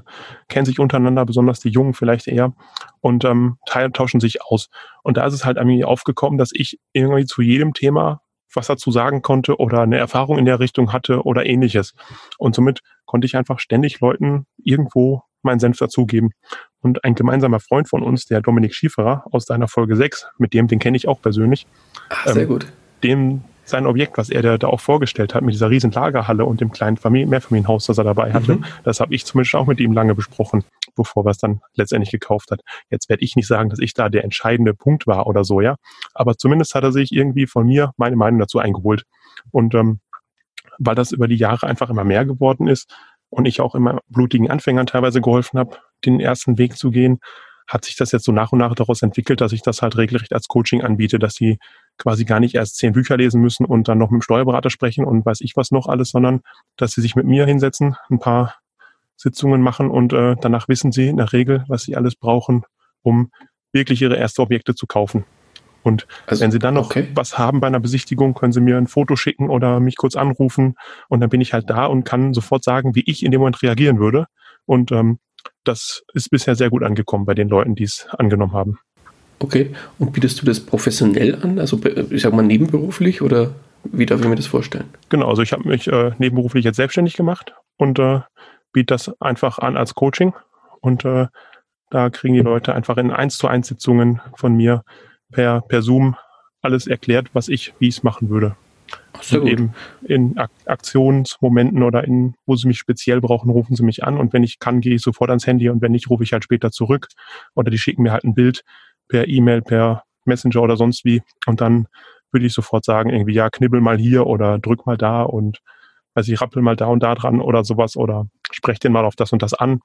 kennen sich untereinander, besonders die Jungen vielleicht eher, und ähm, tauschen sich aus. Und da ist es halt irgendwie aufgekommen, dass ich irgendwie zu jedem Thema was dazu sagen konnte oder eine Erfahrung in der Richtung hatte oder ähnliches. Und somit konnte ich einfach ständig Leuten irgendwo meinen Senf dazugeben. Und ein gemeinsamer Freund von uns, der Dominik Schieferer aus seiner Folge 6, mit dem, den kenne ich auch persönlich. Ach, sehr ähm, gut. Dem sein Objekt, was er da auch vorgestellt hat, mit dieser riesen Lagerhalle und dem kleinen Familien Mehrfamilienhaus, das er dabei hatte, mhm. das habe ich zumindest auch mit ihm lange besprochen, bevor es dann letztendlich gekauft hat. Jetzt werde ich nicht sagen, dass ich da der entscheidende Punkt war oder so, ja. Aber zumindest hat er sich irgendwie von mir meine Meinung dazu eingeholt. Und ähm, weil das über die Jahre einfach immer mehr geworden ist und ich auch immer blutigen Anfängern teilweise geholfen habe, den ersten Weg zu gehen, hat sich das jetzt so nach und nach daraus entwickelt, dass ich das halt regelrecht als Coaching anbiete, dass sie quasi gar nicht erst zehn Bücher lesen müssen und dann noch mit dem Steuerberater sprechen und weiß ich was noch alles, sondern dass sie sich mit mir hinsetzen, ein paar Sitzungen machen und äh, danach wissen sie in der Regel, was sie alles brauchen, um wirklich ihre ersten Objekte zu kaufen. Und also, wenn Sie dann noch okay. was haben bei einer Besichtigung, können Sie mir ein Foto schicken oder mich kurz anrufen und dann bin ich halt da und kann sofort sagen, wie ich in dem Moment reagieren würde. Und ähm, das ist bisher sehr gut angekommen bei den Leuten, die es angenommen haben. Okay, und bietest du das professionell an, also ich sag mal nebenberuflich oder wie darf ich mir das vorstellen? Genau, also ich habe mich äh, nebenberuflich jetzt selbstständig gemacht und äh, biete das einfach an als Coaching. Und äh, da kriegen die Leute einfach in 1 zu 1 Sitzungen von mir per, per Zoom alles erklärt, was ich, wie ich es machen würde. Sehr und eben in Ak Aktionsmomenten oder in, wo sie mich speziell brauchen, rufen sie mich an. Und wenn ich kann, gehe ich sofort ans Handy. Und wenn nicht, rufe ich halt später zurück. Oder die schicken mir halt ein Bild per E-Mail, per Messenger oder sonst wie. Und dann würde ich sofort sagen, irgendwie, ja, knibbel mal hier oder drück mal da. Und weiß ich, rappel mal da und da dran oder sowas oder sprech den mal auf das und das an.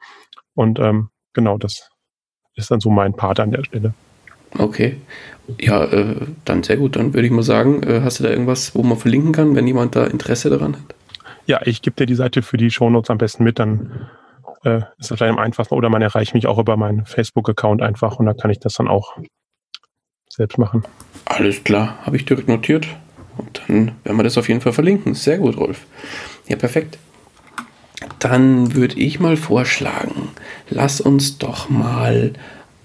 Und ähm, genau, das ist dann so mein Part an der Stelle. Okay. Ja, äh, dann sehr gut. Dann würde ich mal sagen, äh, hast du da irgendwas, wo man verlinken kann, wenn jemand da Interesse daran hat? Ja, ich gebe dir die Seite für die Shownotes am besten mit, dann äh, ist das vielleicht am einfachsten. Oder man erreicht mich auch über meinen Facebook-Account einfach und da kann ich das dann auch selbst machen. Alles klar, habe ich direkt notiert. Und dann werden wir das auf jeden Fall verlinken. Sehr gut, Rolf. Ja, perfekt. Dann würde ich mal vorschlagen, lass uns doch mal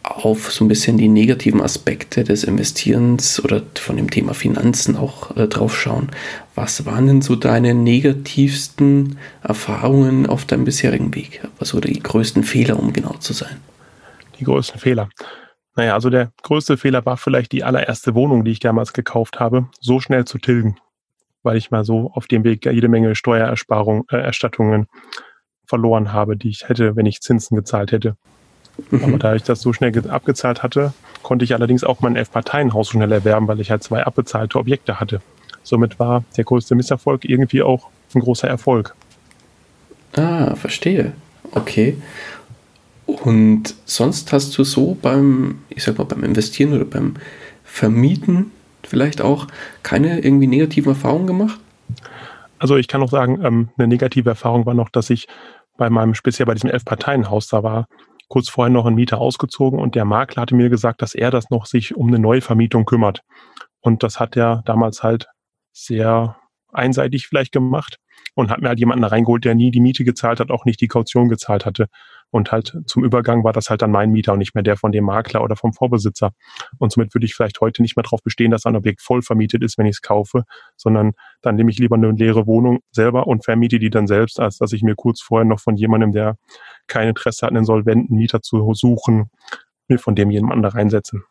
auf so ein bisschen die negativen Aspekte des Investierens oder von dem Thema Finanzen auch äh, drauf schauen. Was waren denn so deine negativsten Erfahrungen auf deinem bisherigen Weg? Was waren die größten Fehler, um genau zu sein? Die größten Fehler. Naja, also der größte Fehler war vielleicht die allererste Wohnung, die ich damals gekauft habe, so schnell zu tilgen, weil ich mal so auf dem Weg jede Menge Steuerersparungen, äh, verloren habe, die ich hätte, wenn ich Zinsen gezahlt hätte. Mhm. Aber da ich das so schnell abgezahlt hatte, konnte ich allerdings auch mein Elf-Parteien-Haus schnell erwerben, weil ich halt zwei abbezahlte Objekte hatte. Somit war der größte Misserfolg irgendwie auch ein großer Erfolg. Ah, verstehe. Okay. Und sonst hast du so beim, ich sag mal, beim Investieren oder beim Vermieten vielleicht auch keine irgendwie negativen Erfahrungen gemacht? Also ich kann auch sagen, ähm, eine negative Erfahrung war noch, dass ich bei meinem, speziell bei diesem Elf-Parteien-Haus da war, kurz vorher noch ein Mieter ausgezogen und der Makler hatte mir gesagt, dass er das noch sich um eine Neuvermietung kümmert. Und das hat er damals halt sehr einseitig vielleicht gemacht und hat mir halt jemanden reingeholt, der nie die Miete gezahlt hat, auch nicht die Kaution gezahlt hatte. Und halt zum Übergang war das halt dann mein Mieter und nicht mehr der von dem Makler oder vom Vorbesitzer. Und somit würde ich vielleicht heute nicht mehr darauf bestehen, dass ein Objekt voll vermietet ist, wenn ich es kaufe, sondern dann nehme ich lieber eine leere Wohnung selber und vermiete die dann selbst, als dass ich mir kurz vorher noch von jemandem, der kein Interesse hat, einen solventen Mieter zu suchen, mir von dem jemanden da reinsetzen.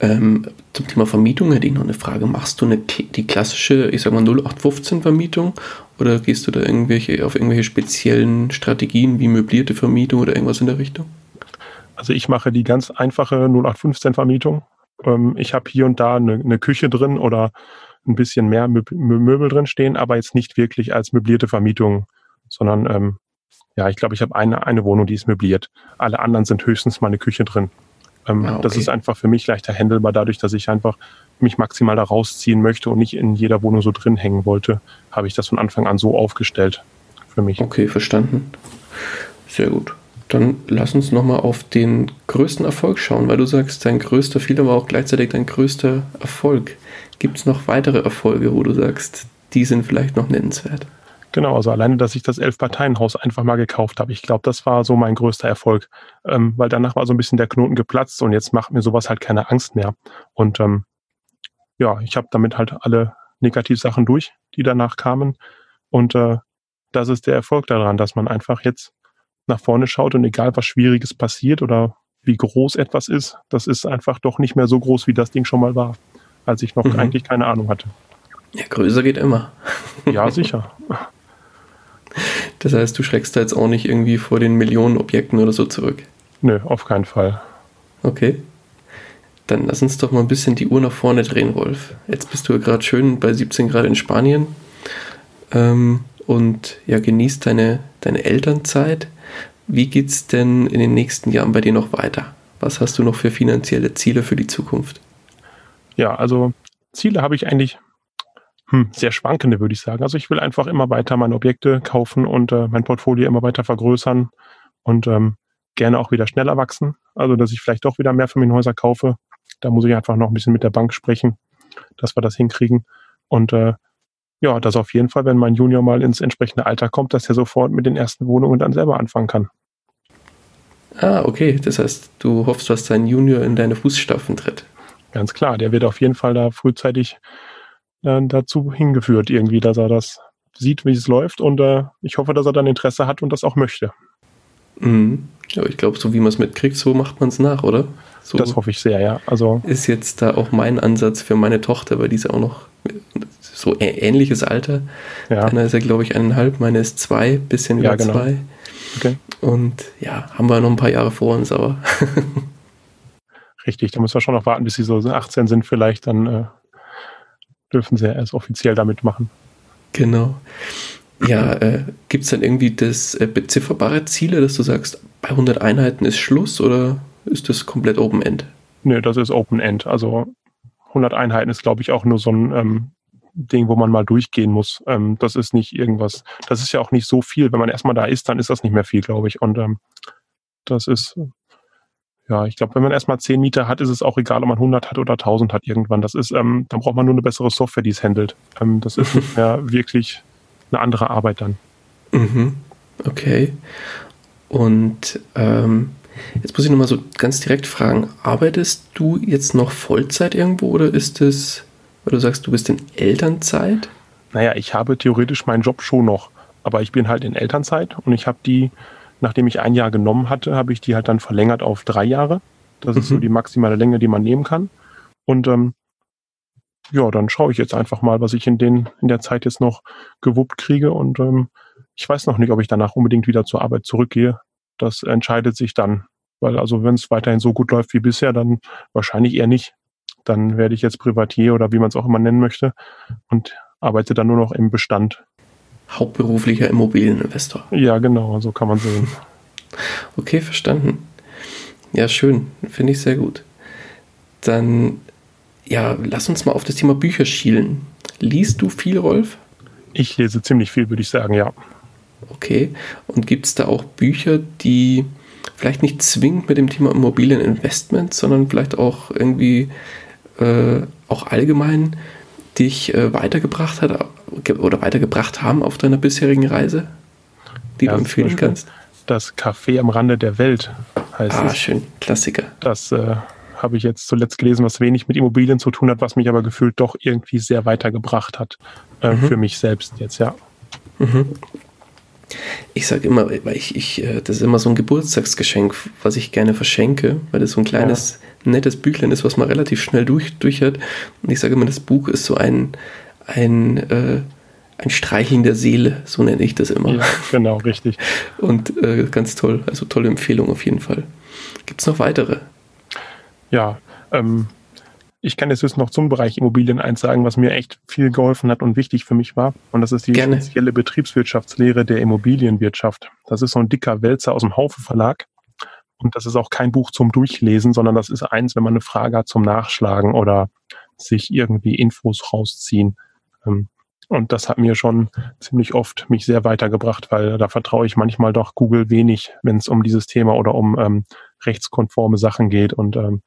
Ähm, zum Thema Vermietung hätte ich noch eine Frage. Machst du eine, die klassische, ich sag mal 0815 Vermietung oder gehst du da irgendwelche, auf irgendwelche speziellen Strategien wie möblierte Vermietung oder irgendwas in der Richtung? Also ich mache die ganz einfache 0815 Vermietung. Ähm, ich habe hier und da eine, eine, Küche drin oder ein bisschen mehr Mö Möbel drin stehen, aber jetzt nicht wirklich als möblierte Vermietung, sondern ähm, ja, ich glaube, ich habe eine, eine Wohnung, die ist möbliert. Alle anderen sind höchstens mal eine Küche drin. Ähm, ah, okay. Das ist einfach für mich leichter handelbar, dadurch, dass ich einfach mich maximal da rausziehen möchte und nicht in jeder Wohnung so drin hängen wollte, habe ich das von Anfang an so aufgestellt für mich. Okay, verstanden. Sehr gut. Dann lass uns nochmal auf den größten Erfolg schauen, weil du sagst, dein größter Fehler war auch gleichzeitig dein größter Erfolg. Gibt es noch weitere Erfolge, wo du sagst, die sind vielleicht noch nennenswert? Genau, also alleine, dass ich das Elf-Parteien-Haus einfach mal gekauft habe. Ich glaube, das war so mein größter Erfolg, ähm, weil danach war so ein bisschen der Knoten geplatzt und jetzt macht mir sowas halt keine Angst mehr. Und ähm, ja, ich habe damit halt alle Negativsachen durch, die danach kamen. Und äh, das ist der Erfolg daran, dass man einfach jetzt nach vorne schaut und egal was Schwieriges passiert oder wie groß etwas ist, das ist einfach doch nicht mehr so groß, wie das Ding schon mal war, als ich noch mhm. eigentlich keine Ahnung hatte. Ja, größer geht immer. Ja, sicher. Das heißt, du schreckst da jetzt auch nicht irgendwie vor den Millionen Objekten oder so zurück? Nö, auf keinen Fall. Okay. Dann lass uns doch mal ein bisschen die Uhr nach vorne drehen, Wolf. Jetzt bist du ja gerade schön bei 17 Grad in Spanien ähm, und ja, genießt deine, deine Elternzeit. Wie geht's denn in den nächsten Jahren bei dir noch weiter? Was hast du noch für finanzielle Ziele für die Zukunft? Ja, also Ziele habe ich eigentlich hm, sehr schwankende, würde ich sagen. Also ich will einfach immer weiter meine Objekte kaufen und äh, mein Portfolio immer weiter vergrößern und ähm, gerne auch wieder schneller wachsen. Also dass ich vielleicht doch wieder mehr Familienhäuser kaufe. Da muss ich einfach noch ein bisschen mit der Bank sprechen, dass wir das hinkriegen. Und äh, ja, dass auf jeden Fall, wenn mein Junior mal ins entsprechende Alter kommt, dass er sofort mit den ersten Wohnungen dann selber anfangen kann. Ah, okay. Das heißt, du hoffst, dass dein Junior in deine Fußstapfen tritt. Ganz klar, der wird auf jeden Fall da frühzeitig äh, dazu hingeführt irgendwie, dass er das sieht, wie es läuft und äh, ich hoffe, dass er dann Interesse hat und das auch möchte. Mhm. Ja, ich glaube, so wie man es mitkriegt, so macht man es nach, oder? So das hoffe ich sehr, ja. Also ist jetzt da auch mein Ansatz für meine Tochter, weil die ist ja auch noch so ähnliches Alter. Ja. Einer ist ja, glaube ich, eineinhalb, meine ist zwei, bisschen über ja, genau. zwei. Okay. Und ja, haben wir noch ein paar Jahre vor uns, aber. Richtig, da müssen wir schon noch warten, bis sie so 18 sind, vielleicht, dann äh, dürfen sie ja erst offiziell damit machen. Genau. Ja, äh, gibt es dann irgendwie das äh, bezifferbare Ziele, dass du sagst, bei 100 Einheiten ist Schluss oder ist das komplett Open End? Nö, das ist Open End. Also 100 Einheiten ist, glaube ich, auch nur so ein ähm, Ding, wo man mal durchgehen muss. Ähm, das ist nicht irgendwas, das ist ja auch nicht so viel. Wenn man erstmal da ist, dann ist das nicht mehr viel, glaube ich. Und ähm, das ist, ja, ich glaube, wenn man erstmal 10 Mieter hat, ist es auch egal, ob man 100 hat oder 1000 hat irgendwann. Das ist, ähm, dann braucht man nur eine bessere Software, die es handelt. Ähm, das ist nicht mehr wirklich eine andere Arbeit dann. Mhm. Okay. Und ähm, Jetzt muss ich nochmal so ganz direkt fragen, arbeitest du jetzt noch Vollzeit irgendwo oder ist es, weil du sagst, du bist in Elternzeit? Naja, ich habe theoretisch meinen Job schon noch, aber ich bin halt in Elternzeit und ich habe die, nachdem ich ein Jahr genommen hatte, habe ich die halt dann verlängert auf drei Jahre. Das mhm. ist so mhm. die maximale Länge, die man nehmen kann. Und ähm, ja, dann schaue ich jetzt einfach mal, was ich in, den, in der Zeit jetzt noch gewuppt kriege. Und ähm, ich weiß noch nicht, ob ich danach unbedingt wieder zur Arbeit zurückgehe das entscheidet sich dann. Weil also wenn es weiterhin so gut läuft wie bisher, dann wahrscheinlich eher nicht. Dann werde ich jetzt Privatier oder wie man es auch immer nennen möchte und arbeite dann nur noch im Bestand. Hauptberuflicher Immobilieninvestor. Ja, genau, so kann man sehen. Okay, verstanden. Ja, schön. Finde ich sehr gut. Dann, ja, lass uns mal auf das Thema Bücher schielen. Liest du viel, Rolf? Ich lese ziemlich viel, würde ich sagen, ja. Okay. Und gibt es da auch Bücher, die vielleicht nicht zwingend mit dem Thema Immobilieninvestment, sondern vielleicht auch irgendwie äh, auch allgemein dich äh, weitergebracht hat oder weitergebracht haben auf deiner bisherigen Reise, die ja, du empfehlen kannst? Das Café am Rande der Welt heißt ah, es. Ah, schön, Klassiker. Das äh, habe ich jetzt zuletzt gelesen, was wenig mit Immobilien zu tun hat, was mich aber gefühlt doch irgendwie sehr weitergebracht hat äh, mhm. für mich selbst jetzt, ja. Mhm. Ich sage immer, weil ich, ich, äh, das ist immer so ein Geburtstagsgeschenk, was ich gerne verschenke, weil das so ein kleines. Nettes Büchlein ist, was man relativ schnell durch, durch hat. Und ich sage immer, das Buch ist so ein, ein, äh, ein Streicheln der Seele, so nenne ich das immer. Ja, genau, richtig. Und äh, ganz toll, also tolle Empfehlung auf jeden Fall. Gibt es noch weitere? Ja, ähm, ich kann jetzt noch zum Bereich Immobilien eins sagen, was mir echt viel geholfen hat und wichtig für mich war. Und das ist die Gerne. spezielle Betriebswirtschaftslehre der Immobilienwirtschaft. Das ist so ein dicker Wälzer aus dem Haufe Verlag. Und das ist auch kein Buch zum Durchlesen, sondern das ist eins, wenn man eine Frage hat zum Nachschlagen oder sich irgendwie Infos rausziehen. Ähm, und das hat mir schon ziemlich oft mich sehr weitergebracht, weil da vertraue ich manchmal doch Google wenig, wenn es um dieses Thema oder um ähm, rechtskonforme Sachen geht und ähm,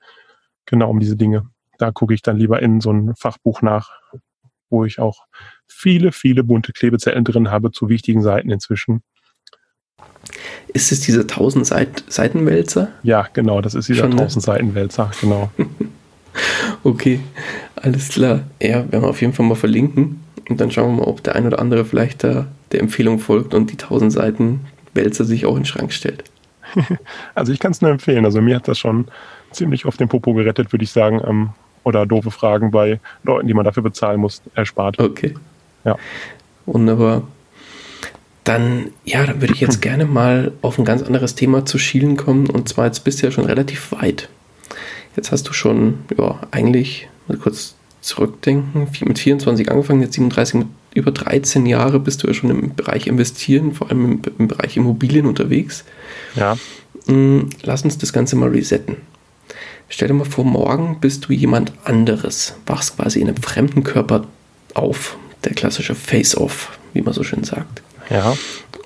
genau um diese Dinge da gucke ich dann lieber in so ein Fachbuch nach, wo ich auch viele, viele bunte Klebezellen drin habe zu wichtigen Seiten inzwischen. Ist es dieser 1000 Seit Seitenwälzer? Ja, genau, das ist dieser Schon, 1000 ne? Seitenwälzer, genau. okay, alles klar. Ja, werden wir auf jeden Fall mal verlinken und dann schauen wir mal, ob der ein oder andere vielleicht da der Empfehlung folgt und die 1000 Seiten Wälzer sich auch in den Schrank stellt. also ich kann es nur empfehlen. Also mir hat das schon ziemlich oft den Popo gerettet, würde ich sagen. Ähm, oder doofe Fragen bei Leuten, die man dafür bezahlen muss, erspart. Okay. Ja. Wunderbar. Dann, ja, dann würde ich jetzt gerne mal auf ein ganz anderes Thema zu schielen kommen. Und zwar, jetzt bist du ja schon relativ weit. Jetzt hast du schon, ja, eigentlich, mal kurz zurückdenken, mit 24 angefangen, jetzt 37, mit über 13 Jahre bist du ja schon im Bereich Investieren, vor allem im, im Bereich Immobilien unterwegs. Ja. Mm, lass uns das Ganze mal resetten. Stell dir mal vor, morgen bist du jemand anderes, wachst quasi in einem fremden Körper auf, der klassische Face-Off, wie man so schön sagt. Ja.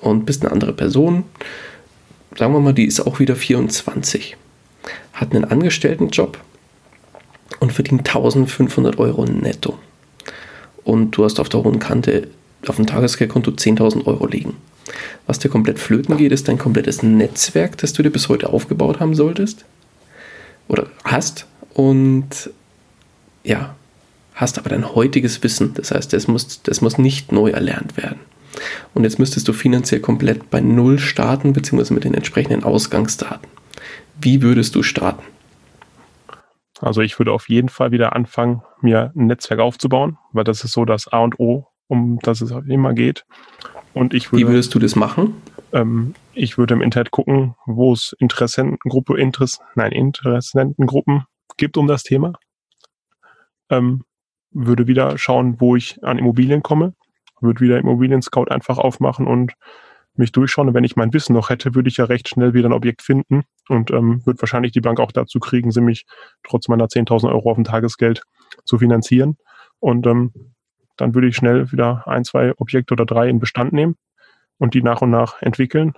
Und bist eine andere Person. Sagen wir mal, die ist auch wieder 24, hat einen Angestelltenjob und verdient 1500 Euro netto. Und du hast auf der hohen Kante auf dem Tagesgeldkonto 10.000 Euro liegen. Was dir komplett flöten geht, ist dein komplettes Netzwerk, das du dir bis heute aufgebaut haben solltest oder hast und ja, hast aber dein heutiges Wissen. Das heißt, das muss, das muss nicht neu erlernt werden. Und jetzt müsstest du finanziell komplett bei Null starten, beziehungsweise mit den entsprechenden Ausgangsdaten. Wie würdest du starten? Also ich würde auf jeden Fall wieder anfangen, mir ein Netzwerk aufzubauen, weil das ist so das A und O, um das es immer geht. Und ich würde, Wie würdest du das machen? Ähm, ich würde im Internet gucken, wo es Interessentengruppe, Interess, nein, Interessentengruppen gibt um das Thema. Ähm, würde wieder schauen, wo ich an Immobilien komme. Würde wieder Immobilien Scout einfach aufmachen und mich durchschauen. Und wenn ich mein Wissen noch hätte, würde ich ja recht schnell wieder ein Objekt finden und ähm, würde wahrscheinlich die Bank auch dazu kriegen, sie mich trotz meiner 10.000 Euro auf dem Tagesgeld zu finanzieren. Und ähm, dann würde ich schnell wieder ein, zwei Objekte oder drei in Bestand nehmen und die nach und nach entwickeln.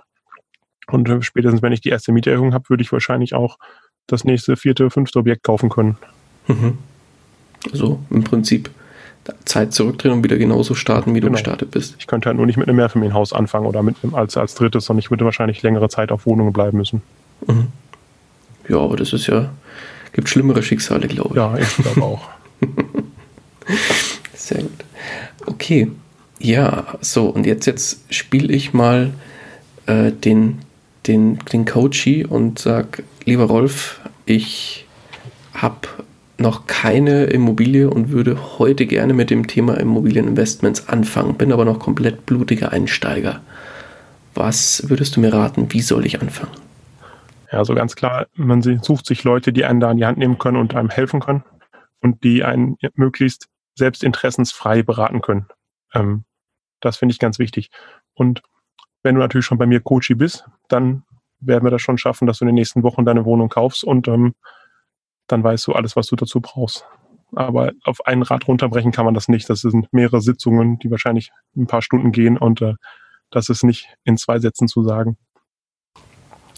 Und äh, spätestens, wenn ich die erste Mieterhöhung habe, würde ich wahrscheinlich auch das nächste, vierte, fünfte Objekt kaufen können. Mhm. Also im Prinzip Zeit zurückdrehen und wieder genauso starten, wie du genau. gestartet bist. Ich könnte halt nur nicht mit einem Mehrfamilienhaus anfangen oder mit einem als, als drittes, sondern ich würde wahrscheinlich längere Zeit auf Wohnungen bleiben müssen. Mhm. Ja, aber das ist ja, gibt schlimmere Schicksale, glaube ich. Ja, ich glaube auch. Sehr gut. Okay. Ja, so, und jetzt, jetzt spiele ich mal äh, den, den, den Coachy und sag, lieber Rolf, ich habe noch keine Immobilie und würde heute gerne mit dem Thema Immobilieninvestments anfangen, bin aber noch komplett blutiger Einsteiger. Was würdest du mir raten? Wie soll ich anfangen? Ja, so ganz klar, man sucht sich Leute, die einen da in die Hand nehmen können und einem helfen können und die einen möglichst selbst interessensfrei beraten können. Ähm, das finde ich ganz wichtig. Und wenn du natürlich schon bei mir Coachy bist, dann werden wir das schon schaffen, dass du in den nächsten Wochen deine Wohnung kaufst und ähm, dann weißt du alles, was du dazu brauchst. Aber auf einen Rad runterbrechen kann man das nicht. Das sind mehrere Sitzungen, die wahrscheinlich ein paar Stunden gehen und äh, das ist nicht in zwei Sätzen zu sagen.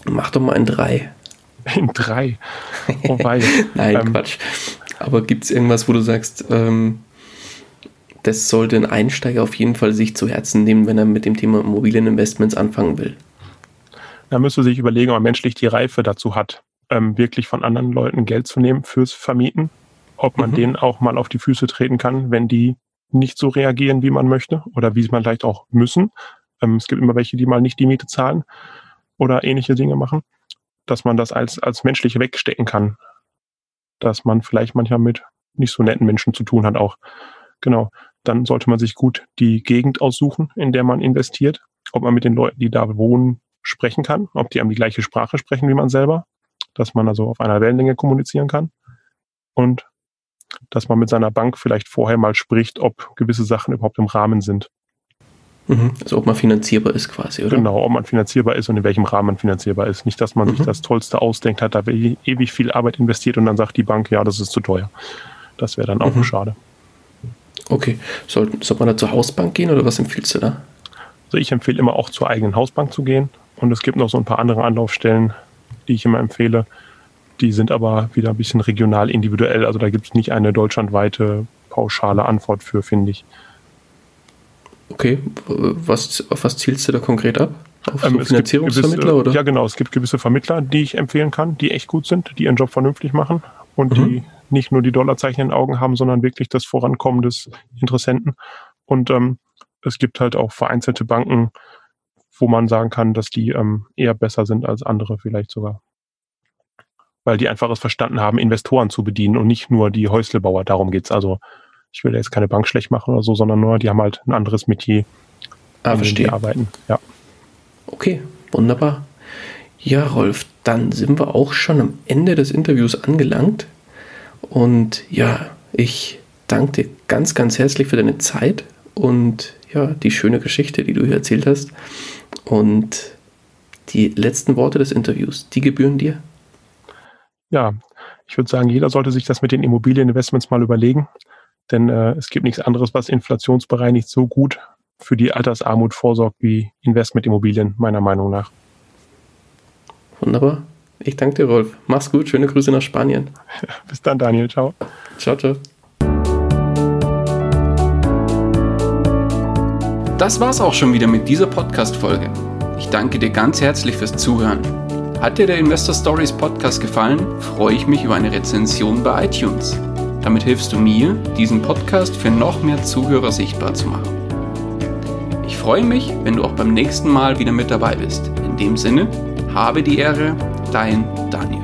Mach doch mal in drei. In drei? Wobei. Nein, ähm, Quatsch. Aber gibt es irgendwas, wo du sagst, ähm, das sollte ein Einsteiger auf jeden Fall sich zu Herzen nehmen, wenn er mit dem Thema Immobilieninvestments anfangen will? Da müsste sich überlegen, ob er menschlich die Reife dazu hat ähm, wirklich von anderen Leuten Geld zu nehmen fürs Vermieten, ob man mhm. denen auch mal auf die Füße treten kann, wenn die nicht so reagieren, wie man möchte oder wie man vielleicht auch müssen. Ähm, es gibt immer welche, die mal nicht die Miete zahlen oder ähnliche Dinge machen, dass man das als, als menschlich wegstecken kann, dass man vielleicht manchmal mit nicht so netten Menschen zu tun hat auch. Genau. Dann sollte man sich gut die Gegend aussuchen, in der man investiert, ob man mit den Leuten, die da wohnen, sprechen kann, ob die einem die gleiche Sprache sprechen wie man selber, dass man also auf einer Wellenlänge kommunizieren kann und dass man mit seiner Bank vielleicht vorher mal spricht, ob gewisse Sachen überhaupt im Rahmen sind. Mhm. Also ob man finanzierbar ist quasi, oder? Genau, ob man finanzierbar ist und in welchem Rahmen man finanzierbar ist. Nicht, dass man mhm. sich das Tollste ausdenkt, hat da ewig viel Arbeit investiert und dann sagt die Bank, ja, das ist zu teuer. Das wäre dann auch mhm. schade. Okay, soll, soll man da zur Hausbank gehen oder was empfiehlst du da? Also ich empfehle immer auch zur eigenen Hausbank zu gehen und es gibt noch so ein paar andere Anlaufstellen, die ich immer empfehle. Die sind aber wieder ein bisschen regional individuell. Also da gibt es nicht eine deutschlandweite pauschale Antwort für, finde ich. Okay, was, auf was zielst du da konkret ab? Auf ähm, so Finanzierungsvermittler gewisse, oder? Ja, genau. Es gibt gewisse Vermittler, die ich empfehlen kann, die echt gut sind, die ihren Job vernünftig machen und mhm. die nicht nur die Dollarzeichen in den Augen haben, sondern wirklich das Vorankommen des Interessenten. Und ähm, es gibt halt auch vereinzelte Banken, wo man sagen kann, dass die ähm, eher besser sind als andere vielleicht sogar. Weil die einfach es verstanden haben, Investoren zu bedienen und nicht nur die Häuslebauer. Darum geht's. Also ich will jetzt keine Bank schlecht machen oder so, sondern nur, die haben halt ein anderes Metier, ah, verstehe. die arbeiten. Ja. Okay, wunderbar. Ja, Rolf, dann sind wir auch schon am Ende des Interviews angelangt. Und ja, ich danke dir ganz, ganz herzlich für deine Zeit und ja, die schöne Geschichte, die du hier erzählt hast. Und die letzten Worte des Interviews, die gebühren dir? Ja, ich würde sagen, jeder sollte sich das mit den Immobilieninvestments mal überlegen, denn äh, es gibt nichts anderes, was inflationsbereinigt so gut für die Altersarmut vorsorgt wie Investmentimmobilien, meiner Meinung nach. Wunderbar. Ich danke dir, Rolf. Mach's gut. Schöne Grüße nach Spanien. Bis dann, Daniel. Ciao. Ciao, ciao. Das war's auch schon wieder mit dieser Podcast-Folge. Ich danke dir ganz herzlich fürs Zuhören. Hat dir der Investor Stories Podcast gefallen, freue ich mich über eine Rezension bei iTunes. Damit hilfst du mir, diesen Podcast für noch mehr Zuhörer sichtbar zu machen. Ich freue mich, wenn du auch beim nächsten Mal wieder mit dabei bist. In dem Sinne, habe die Ehre, dein Daniel.